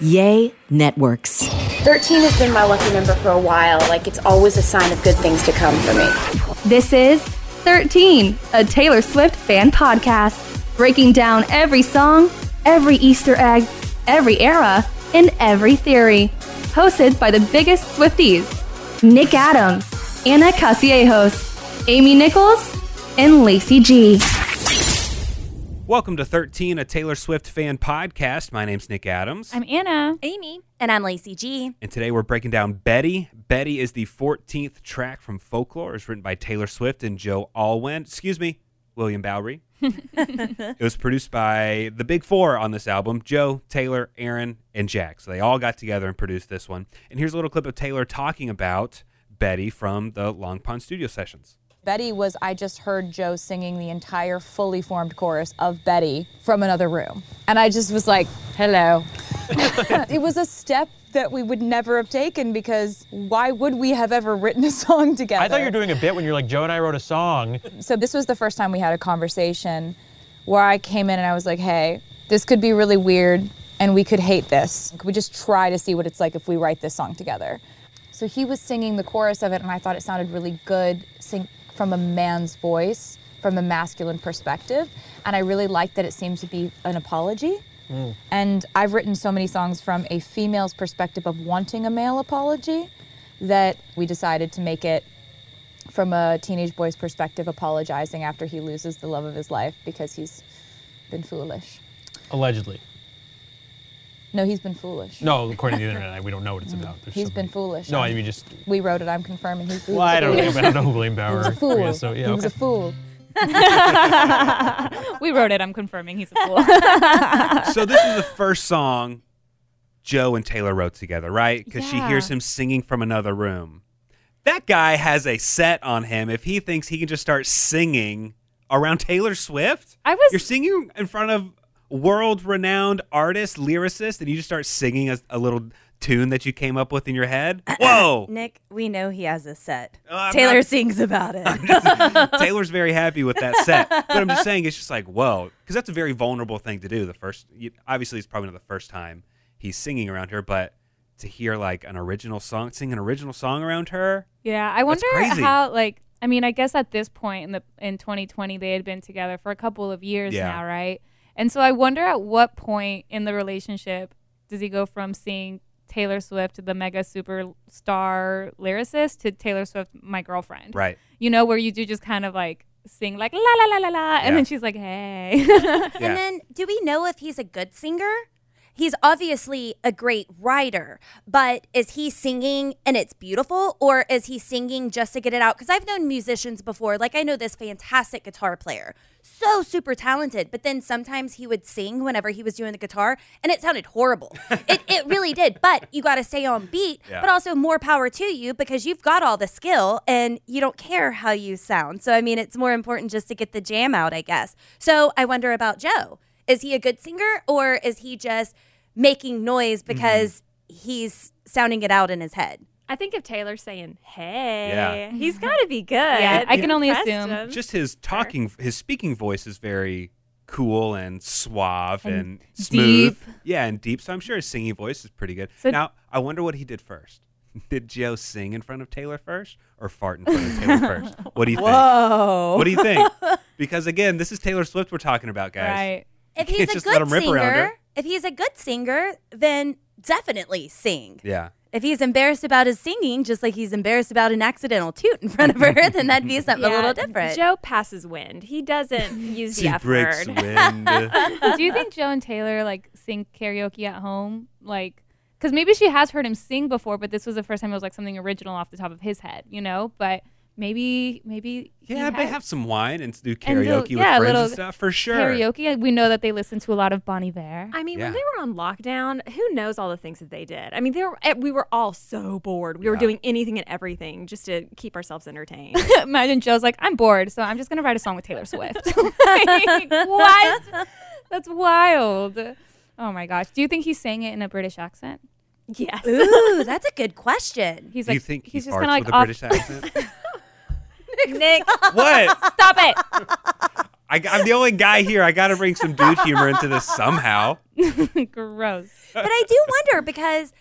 Yay Networks. 13 has been my lucky number for a while. Like, it's always a sign of good things to come for me. This is 13, a Taylor Swift fan podcast, breaking down every song, every Easter egg, every era, and every theory. Hosted by the biggest Swifties Nick Adams, Anna Casillejos, Amy Nichols, and Lacey G. Welcome to 13, a Taylor Swift fan podcast. My name's Nick Adams. I'm Anna. Amy. And I'm Lacey G. and today we're breaking down Betty. Betty is the 14th track from Folklore. It's written by Taylor Swift and Joe Alwyn. Excuse me, William Bowery. it was produced by the big four on this album Joe, Taylor, Aaron, and Jack. So they all got together and produced this one. And here's a little clip of Taylor talking about Betty from the Long Pond studio sessions. Betty was I just heard Joe singing the entire fully formed chorus of Betty from another room. And I just was like, hello. it was a step that we would never have taken because why would we have ever written a song together? I thought you were doing a bit when you're like, Joe and I wrote a song. so this was the first time we had a conversation where I came in and I was like, hey, this could be really weird and we could hate this. Could we just try to see what it's like if we write this song together? So he was singing the chorus of it and I thought it sounded really good sing from a man's voice, from a masculine perspective. And I really liked that it seemed to be an apology. Mm. And I've written so many songs from a female's perspective of wanting a male apology that we decided to make it from a teenage boy's perspective, apologizing after he loses the love of his life because he's been foolish. Allegedly. No, he's been foolish. No, according to the internet, we don't know what it's mm. about. There's He's been somebody- foolish. No, I mean just. We wrote it. I'm confirming. He's, he Well, was I a don't know. I don't know who William Bowery He was a fool. is, so yeah, he was a okay. fool. we wrote it. I'm confirming he's a fool. so this is the first song Joe and Taylor wrote together, right? Because she Yeah. hears him singing from another room. That guy has a set on him if he thinks he can just start singing around Taylor Swift. I was- You're singing in front of world-renowned artist, lyricist, and you just start singing a, a little tune that you came up with in your head. Whoa! Nick, we know he has a set. Oh, I'm Taylor not- sings about it. Taylor's very happy with that set. But I'm just saying, it's just like, whoa, because that's a very vulnerable thing to do. The first, you, obviously, it's probably not the first time he's singing around her, but to hear like an original song, sing an original song around her, Yeah, I wonder crazy. how like I mean, I guess at this point in the in 2020 they had been together for a couple of years Yeah. now, right? And so I wonder at what point in the relationship does he go from seeing Taylor Swift, the mega superstar lyricist, to Taylor Swift, my girlfriend. right? You know, where you do just kind of like sing like la la la la la, and Yeah. then she's like, hey. Yeah. And then, do we know if he's a good singer? He's obviously a great writer, but is he singing and it's beautiful, or is he singing just to get it out? Because I've known musicians before, like I know this fantastic guitar player, so super talented, but then sometimes he would sing whenever he was doing the guitar, and it sounded horrible. it, it really did, but you got to stay on beat, Yeah. but also more power to you because you've got all the skill and you don't care how you sound. So, I mean, it's more important just to get the jam out, I guess. So, I wonder about Joe. Is he a good singer or is he just making noise Mm-hmm. because he's sounding it out in his head? I think if Taylor's saying, "Hey," Yeah. he's got to be good. Yeah, I can only assume. him. Just his talking, his speaking voice is very cool and suave and, And smooth. deep. Yeah, and deep. So I'm sure his singing voice is pretty good. So- now, I wonder what he did first. Did Joe sing in front of Taylor first or fart in front of Taylor first? What do you think? Whoa. What do you think? Because again, this is Taylor Swift we're talking about, guys. right. If can't he's a just let him good rip around her. singer, if he's a good singer, then definitely sing. Yeah. If he's embarrassed about his singing, just like he's embarrassed about an accidental toot in front of her, then that'd be something a little different. Joe passes wind. He doesn't use the She F breaks word. wind. Do you think Joe and Taylor like sing karaoke at home? Like, because maybe she has heard him sing before, but this was the first time it was like something original off the top of his head, you know? But maybe maybe Yeah, they have some wine and do and do- karaoke with yeah, friends and stuff for sure. Karaoke. We know that they listen to a lot of Bon Iver. I mean, Yeah. when they were on lockdown, who knows all the things that they did? I mean, they were, eh, we were all so bored. We were doing anything and everything just to keep ourselves entertained. Imagine Joe's like, I'm bored, so I'm just gonna write a song with Taylor Swift. like, what? That's wild. Oh my gosh. Do you think he sang it in a British accent? yes. Ooh, that's a good question. He's Do like, you think he he's just kind of like with a off. British accent? Nick, what? Stop it. I, I'm the only guy here. I got to bring some dude humor into this somehow. Gross. but I do wonder because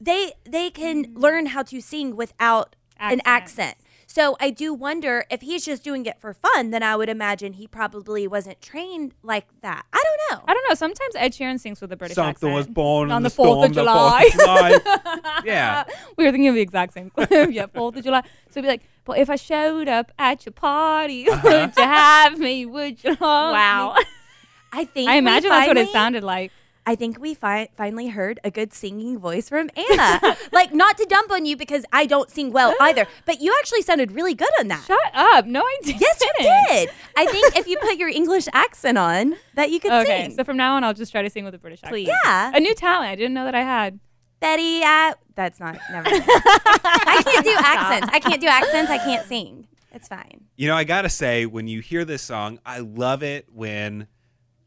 they they can learn how to sing without an accent. So I do wonder if he's just doing it for fun, then I would imagine he probably wasn't trained like that. I don't know. I don't know. Sometimes Ed Sheeran sings with a British Something accent. was born on in the the 4th storm, of July. 4th of July. yeah. we were thinking of the exact same clip. yeah, 4th of July. So it'd be like, but if I showed up at your party, Uh-huh. would you have me? Would you love wow. me? I think I imagine that's what it sounded like. I think we fi- finally heard a good singing voice from Anna. like, not to dump on you because I don't sing well either, but you actually sounded really good on that. Shut up. No, I didn't. Yes, you did. I think if you put your English accent on, that you could Okay, sing. so from now on, I'll just try to sing with a British Please. accent. yeah, A new talent. I didn't know that I had. Betty. Uh, that's not. Never. I can't do accents. I can't do accents. I can't sing. It's fine. You know, I got to say, when you hear this song, I love it when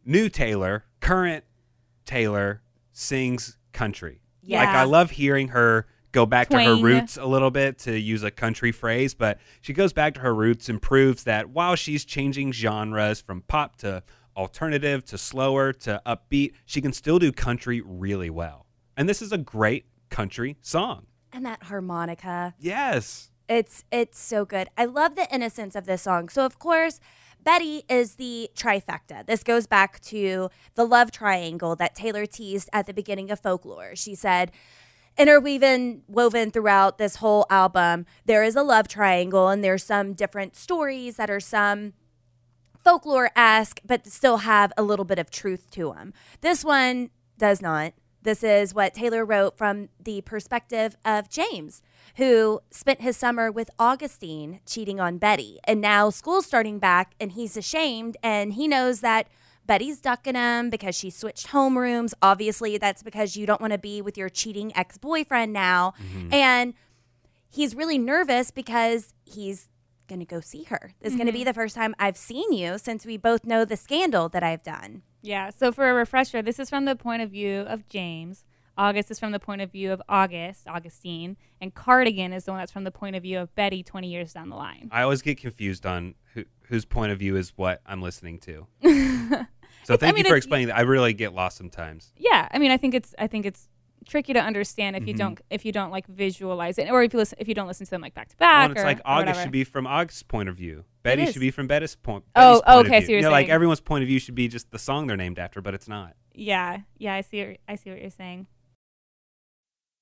new Taylor, current Taylor, sings country. Like, I love hearing her go back to her roots a little bit to use a country phrase, but she goes back to her roots and proves that while she's changing genres from pop to alternative to slower to upbeat, she can still do country really well. And this is a great country song. And that harmonica. Yes. It's it's so good. I love the innocence of this song. So of course, Betty is the trifecta. This goes back to the love triangle that Taylor teased at the beginning of folklore. She said, interweaving woven throughout this whole album, there is a love triangle and there's some different stories that are some folklore esque, but still have a little bit of truth to them. This one does not. This is what Taylor wrote from the perspective of James, who spent his summer with Augustine cheating on Betty. And now school's starting back and he's ashamed and he knows that Betty's ducking him because she switched homerooms. Obviously, that's because you don't want to be with your cheating ex boyfriend now. Mm-hmm. And he's really nervous because he's going to go see her. This is going to be mm-hmm. the first time I've seen you since we both know the scandal that I've done. Yeah. So for a refresher, this is from the point of view of James. August is from the point of view of August, Augustine, and Cardigan is the one that's from the point of view of Betty 20 years down the line. I always get confused on who, whose point of view is what I'm listening to. so thank mean, you for explaining that. I really get lost sometimes. Yeah, I mean, I think it's I think it's tricky to understand if you Mhm. don't if you don't like visualize it, or if you listen if you don't listen to them like back to back. and it's or- like August should be from August's point of view. Betty should be from Betty's point. Oh, point okay, Of view. you you're know, like everyone's point of view should be just the song they're named after, but it's not. Yeah, yeah, I see. What, I see what you're saying.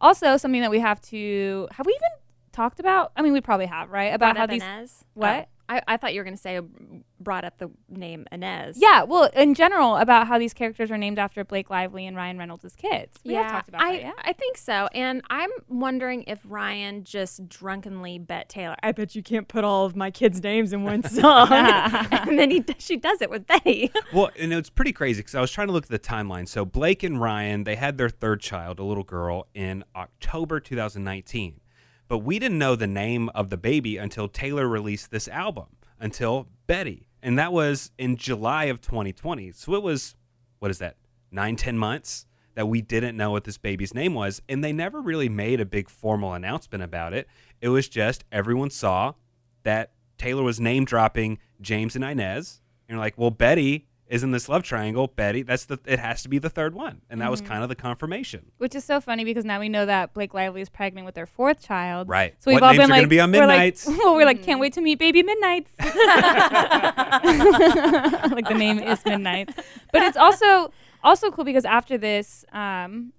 Also, something that we have to have we even talked about? I mean, we probably have, right? About how these Inez? what? I, I thought you were going to say um, brought up the name Inez. Yeah, well, in general, about how these characters are named after Blake Lively and Ryan Reynolds' kids. We have yeah, talked about I, that, yeah. I think so. And I'm wondering if Ryan just drunkenly bet Taylor, I bet you can't put all of my kids' names in one song. and then he, she does it with Betty. Well, and it's pretty crazy because I was trying to look at the timeline. So Blake and Ryan, they had their third child, a little girl, in October 2019. But we didn't know the name of the baby until Taylor released this album, until Betty. And that was in July of 2020. So it was, what is that, nine, ten months that we didn't know what this baby's name was. And they never really made a big formal announcement about it. It was just everyone saw that Taylor was name dropping James and Inez. And you're like, well, Betty is in this love triangle. Betty, that's the, it has to be the third one. And that was Mhm. kind of the confirmation. Which is so funny because now we know that Blake Lively is pregnant with their fourth child. Right. So we've What all names been are gonna like, be on we're like- Midnights? well, we're like, can't wait to meet baby Midnights. like the name is Midnights, but it's also also cool because after this, um,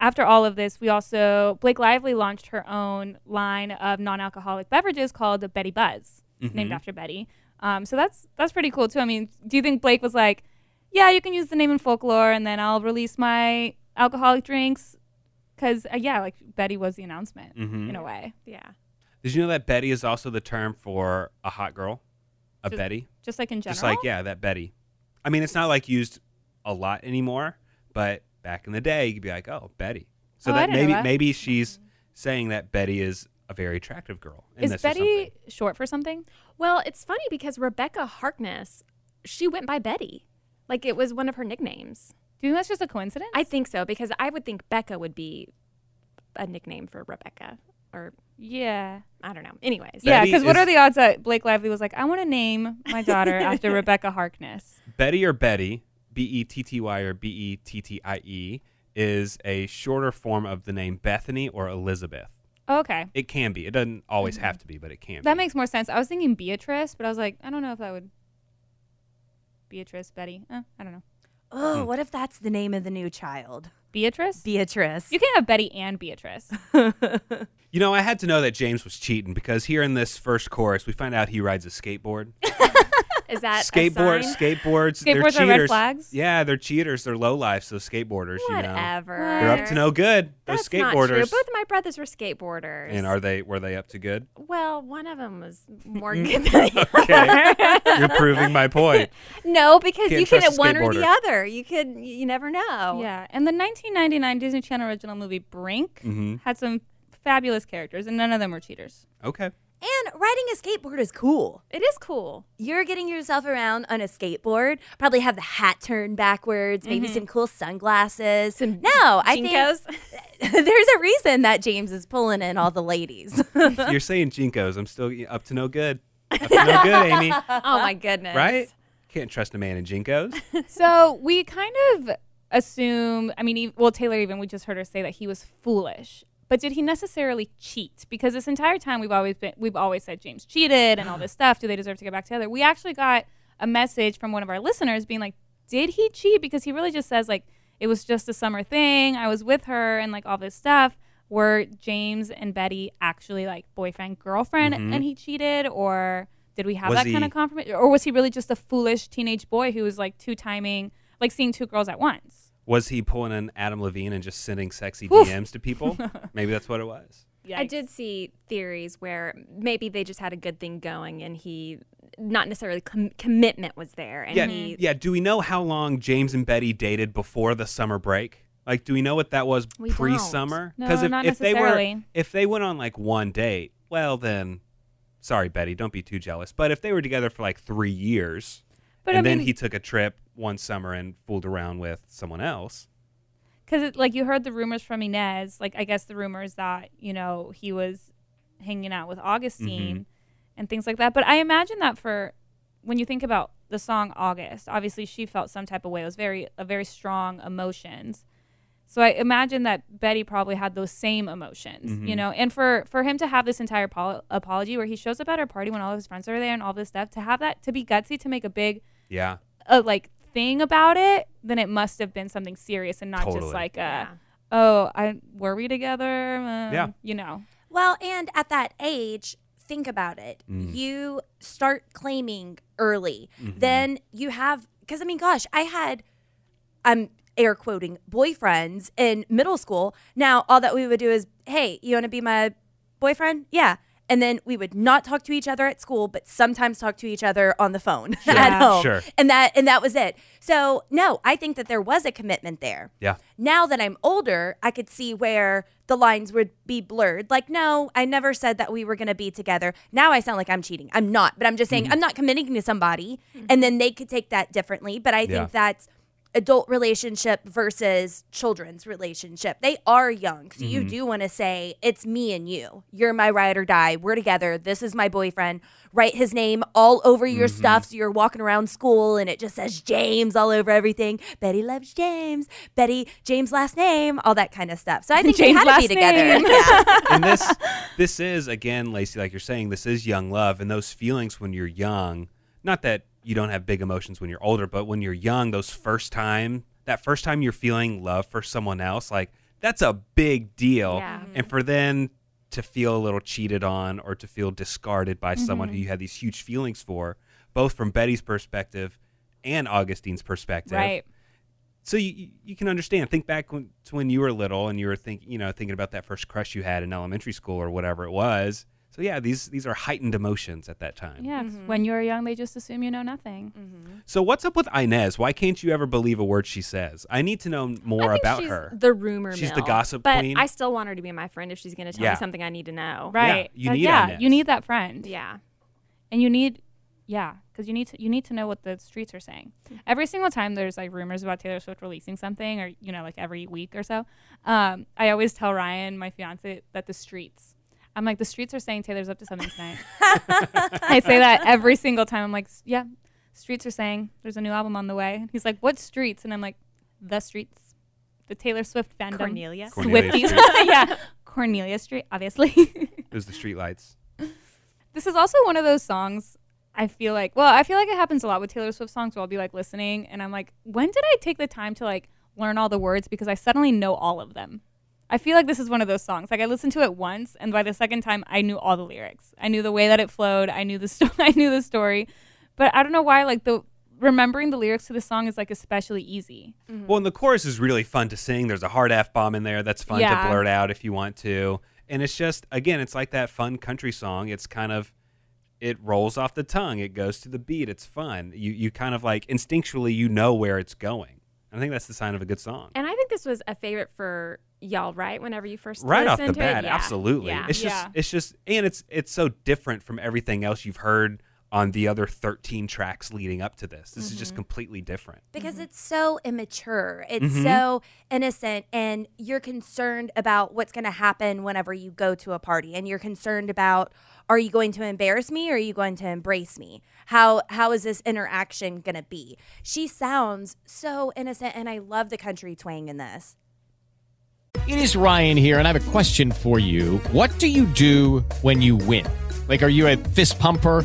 after all of this, we also Blake Lively launched her own line of non-alcoholic beverages called Betty Buzz, named Mhm. after Betty. Um, so that's that's pretty cool too. I mean, do you think Blake was like, yeah, you can use the name in folklore, and then I'll release my alcoholic drinks? Because uh, yeah, like Betty was the announcement Mhm. in a way. Yeah. Did you know that Betty is also the term for a hot girl? A Just- Betty? just like in general. Just like, yeah, that Betty. I mean, it's not like used a lot anymore, but back in the day, you could be like, oh, Betty. So Oh, that maybe that. maybe she's saying that Betty is a very attractive girl. in Is this. Betty short for something? Well, it's funny because Rebekah Harkness, she went by Betty. Like it was one of her nicknames. Do you think that's just a coincidence? I think so because I would think Becca would be a nickname for Rebecca or Yeah. I don't know. Anyways. Yeah, Betty because what is- are the odds that Blake Lively was like, I want to name my daughter after Rebekah Harkness? Betty or Betty, B E T T Y or B E T T I E, is a shorter form of the name Bethany or Elizabeth. Okay. It can be. It doesn't always have to be, but it can That makes more sense. I was thinking Beatrice, but I was like, I don't know if that would. Beatrice, Betty. Eh, I don't know. Oh, what if that's the name of the new child? Beatrice? Beatrice. You can't have Betty and Beatrice. You know, I had to know that James was cheating because here in this first chorus, we find out he rides a skateboard. Is that a skateboard, sign? skateboards, they're Skateboards are red flags? Yeah, they're cheaters. They're low lives. So skateboarders, you know, Whatever. they're up to no good. Those That's not true. skateboarders. Both of my brothers were skateboarders. And are they? Were they up to good? well, one of them was more good than the Okay. other. You're proving my point. No, because Can't you can trust a one or the other. You could. You never know. Yeah. And the 1999 Disney Channel original movie Brink Mhm. had some fabulous characters, and none of them were cheaters. Okay. And riding a skateboard is cool. It is cool. You're getting yourself around on a skateboard. Probably have the hat turned backwards, maybe Mhm. some cool sunglasses. Some no, I think there's a reason that James is pulling in all the ladies. You're saying JNCOs. I'm still up to no good. Up to no good, Amy. Oh my goodness. Right? Can't trust a man in JNCOs. so we kind of assume, I mean, well, Taylor even, we just heard her say that he was foolish. But did he necessarily cheat? Because this entire time we've always been, we've always said James cheated and all this stuff. Do they deserve to get back together? We actually got a message from one of our listeners being like, did he cheat? Because he really just says like, it was just a summer thing. I was with her and like all this stuff. Were James and Betty actually like boyfriend girlfriend Mhm. and he cheated, or did we have Was that kind of confirmation, or was he really just a foolish teenage boy who was like two timing, like seeing two girls at once? Was he pulling an Adam Levine and just sending sexy Oof. DMs to people? Maybe that's what it was. I did see theories where maybe they just had a good thing going and he, not necessarily com- commitment was there. And yeah, he, yeah. Do we know how long James and Betty dated before the summer break? Like, do we know what that was We pre-summer? No, if, not if they were necessarily. if they went on like one date, well then, sorry Betty, don't be too jealous. But if they were together for like three years, But and I then he took a trip one summer and fooled around with someone else, because like you heard the rumors from Inez, like I guess the rumors that you know he was hanging out with Augustine Mhm. and things like that. But I imagine that for when you think about the song August, obviously she felt some type of way. It was very a very strong emotions. So I imagine that Betty probably had those same emotions, you Mhm. know. And for for him to have this entire pol- apology where he shows up at her party when all of his friends are there and all this stuff, to have that to be gutsy to make a big yeah. a like thing about it, then it must have been something serious and not Totally. just like a Yeah. oh, I were we together? Uh, Yeah. you know. Well, and at that age, think about it. Mm. You start claiming early. Mhm. Then you have, because I mean, gosh, I had, I'm air quoting, boyfriends in middle school. Now, all that we would do is, hey, you want to be my boyfriend? Yeah. And then we would not talk to each other at school, but sometimes talk to each other on the phone Sure. at home. Sure. And that and that was it. So no, I think that there was a commitment there. Yeah. Now that I'm older, I could see where the lines would be blurred. Like, no, I never said that we were going to be together. Now I sound like I'm cheating. I'm not, but I'm just saying Mm-hmm. I'm not committing to somebody, and then they could take that differently. But I Yeah. think that's adult relationship versus children's relationship. They are young. So Mm-hmm. you do want to say, it's me and you. You're my ride or die. We're together. This is my boyfriend. Write his name all over your Mm-hmm. stuff so you're walking around school and it just says James all over everything. Betty loves James. Betty, James last name, all that kind of stuff. So I think James they had to last be together. Yeah. and this this is again lacey like you're saying this is young love and those feelings when you're young not that you don't have big emotions when you're older but when you're young those first time that first time you're feeling love for someone else like that's a big deal Yeah. and for then to feel a little cheated on or to feel discarded by someone who Mm-hmm. you had these huge feelings for both from betty's perspective and augustine's perspective Right. so you you- you can understand. Think back when, to when you were little and you were think you know thinking about that first crush you had in elementary school or whatever it was. So yeah, these these are heightened emotions at that time. Yeah, 'cause when you're young, they just assume you know nothing. So what's up with Inez? Why can't you ever believe a word she says? I need to know more I think about she's her. The rumor She's the mill, gossip but queen? I still want her to be my friend if she's going to tell Yeah. me something I need to know. Right. you Uh, need yeah, Inez. you need that friend. Yeah. and you need yeah because you need to you need to know what the streets are saying every single time there's like rumors about taylor swift releasing something or you know like every week or so um, i always tell ryan my fiance that the streets i'm like the streets are saying taylor's up to something tonight. I say that every single time. I'm like yeah streets are saying there's a new album on the way. He's like what streets? And i'm like the streets. The taylor swift fandom. Cornelia? Cornelia Swifties. Yeah. Cornelia street obviously. It was the streetlights. this is also one of those songs I feel like well, I feel like it happens a lot with Taylor Swift songs where I'll be like listening and I'm like, when did I take the time to like learn all the words? Because I suddenly know all of them. I feel like this is one of those songs. Like I listened to it once and by the second time I knew all the lyrics. I knew the way that it flowed, I knew the story, I knew the story. But I don't know why like the remembering the lyrics to the song is like especially easy. Mm-hmm. Well, and the chorus is really fun to sing. There's a hard f bomb in there that's fun Yeah. to blurt out if you want to. And it's just again, it's like that fun country song. It's kind of it rolls off the tongue. It goes to the beat. It's fun. You you kind of like instinctually you know where it's going. I think that's the sign of a good song. And I think this was a favorite for y'all, right? Whenever you first right off the to bat, it? Yeah. absolutely. Yeah. It's just Yeah. it's just and it's it's so different from everything else you've heard on the other 13 tracks leading up to this. This is just completely different. because it's so immature. It's Mhm. so innocent, and you're concerned about what's going to happen whenever you go to a party, and you're concerned about are you going to embarrass me or are you going to embrace me? How how is this interaction going to be? She sounds so innocent, and I love the country twang in this. It is Ryan here, and I have a question for you. What do you do when you win? Like, are you a fist pumper?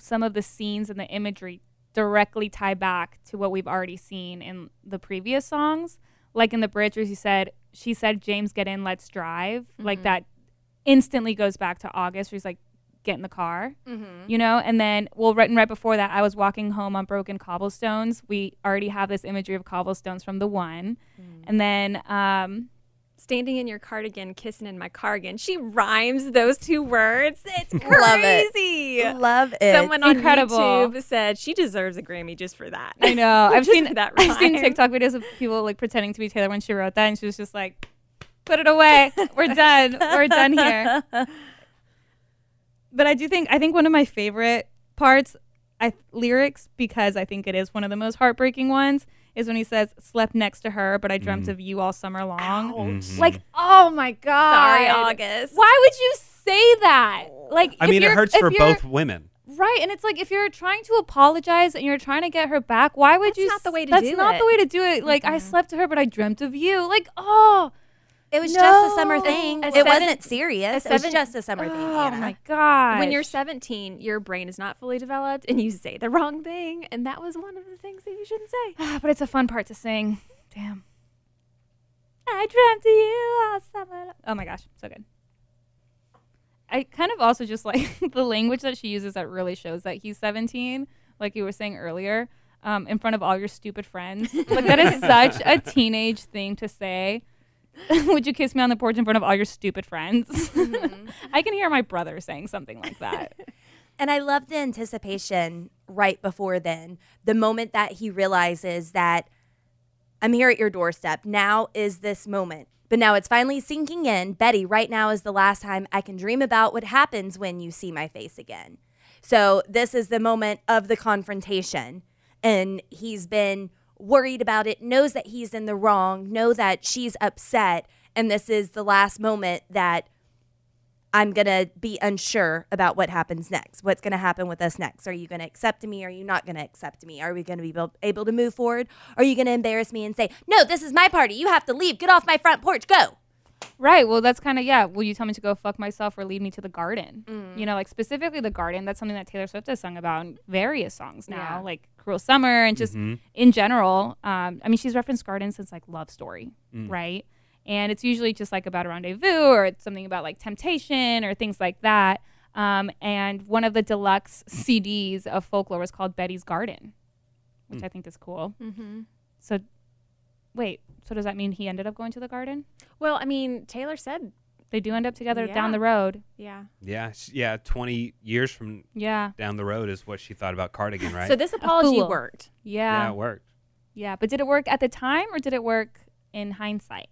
some of the scenes and the imagery directly tie back to what we've already seen in the previous songs. Like in the bridge where she said she said James get in, let's drive. Like mm-hmm. that instantly goes back to August where he's like, get in the car. Mm-hmm. You know? And then well right, and right before that I was walking home on broken cobblestones. We already have this imagery of cobblestones from the one. Mm. And then um Standing in your cardigan, kissing in my cardigan. She rhymes those two words. It's crazy. Love it. crazy. Love it. Someone on Incredible. YouTube said she deserves a Grammy just for that. I know. I've seen for that I've seen. TikTok videos of people like pretending to be Taylor when she wrote that, and she was just like, "Put it away. We're done. We're done here." But I do think I think one of my favorite parts, I lyrics because I think it is one of the most heartbreaking ones, is when he says, "Slept next to her, but I dreamt of you all summer long." Mhm. Like, oh my god! Sorry, August. Why would you say that? Like, I if mean, it you're- hurts if for you're- both women. Right, and it's like if you're trying to apologize and you're trying to get her back, why would That's you? not the way to that's do not it. the way to do it. Like I slept to her, but I dreamt of you. Like oh, It was No. just a summer thing. A it seven- wasn't serious. a It was just a summer thing. Oh my God. When you're 17, your brain is not fully developed and you say the wrong thing. And that was one of the things that you shouldn't say. but it's a fun part to sing. Damn. I dreamt of you all summer. Oh my gosh, so good. I kind of also just like the language that she uses that really shows that he's 17, like you were saying earlier, um, in front of all your stupid friends. Like that is such a teenage thing to say. Would you kiss me on the porch in front of all your stupid friends? Mm-hmm. I can hear my brother saying something like that. And I love the anticipation right before then, the moment that he realizes that I'm here at your doorstep. Now is this moment. But now it's finally sinking in. Betty, right now is the last time I can dream about what happens when you see my face again. So this is the moment of the confrontation. And he's been worried about it, knows that he's in the wrong, know that she's upset. And this is the last moment that I'm going to be unsure about what happens next. What's going to happen with us next? Are you going to accept me? Are you not going to accept me? Are we going to be able, to move forward? Are you going to embarrass me and say, no, this is my party. You have to leave. Get off my front porch. Go. Right. Well, that's kind of yeah. Will you tell me to go fuck myself or lead me to the garden? Mm. You know, like specifically the garden. That's something that Taylor Swift has sung about in various songs now, Yeah. like "Cruel Summer" and just Mhm. in general. Um, I mean, she's referenced gardens since like "Love Story," Mm. right? And it's usually just like about a rendezvous or it's something about like temptation or things like that. Um, and one of the deluxe CDs of folklore was called Betty's Garden, which Mm. I think is cool. Mm-hmm. So, wait. So does that mean he ended up going to the garden? Well, I mean, Taylor said They do end up together down the road. Yeah. Yeah, sh- yeah. Twenty years from Yeah. down the road is what she thought about Cardigan, right? So this apology fool. worked. Yeah. yeah, it worked. Yeah, but did it work at the time or did it work in hindsight?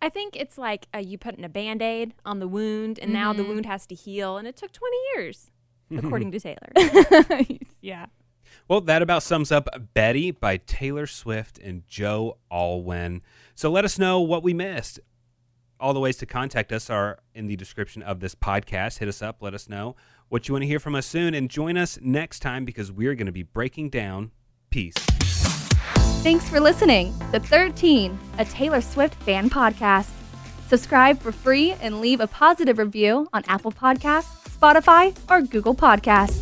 I think it's like uh, you putting a band aid on the wound, and now the Mhm. wound has to heal, and it took 20 years, according to Taylor. yeah. Well, that about sums up Betty by Taylor Swift and Joe Alwyn. So let us know what we missed. All the ways to contact us are in the description of this podcast. Hit us up, let us know what you want to hear from us soon, and join us next time because we're going to be breaking down Peace. Thanks for listening The 13, a Taylor Swift fan podcast. Subscribe for free and leave a positive review on Apple Podcasts, Spotify, or Google Podcasts.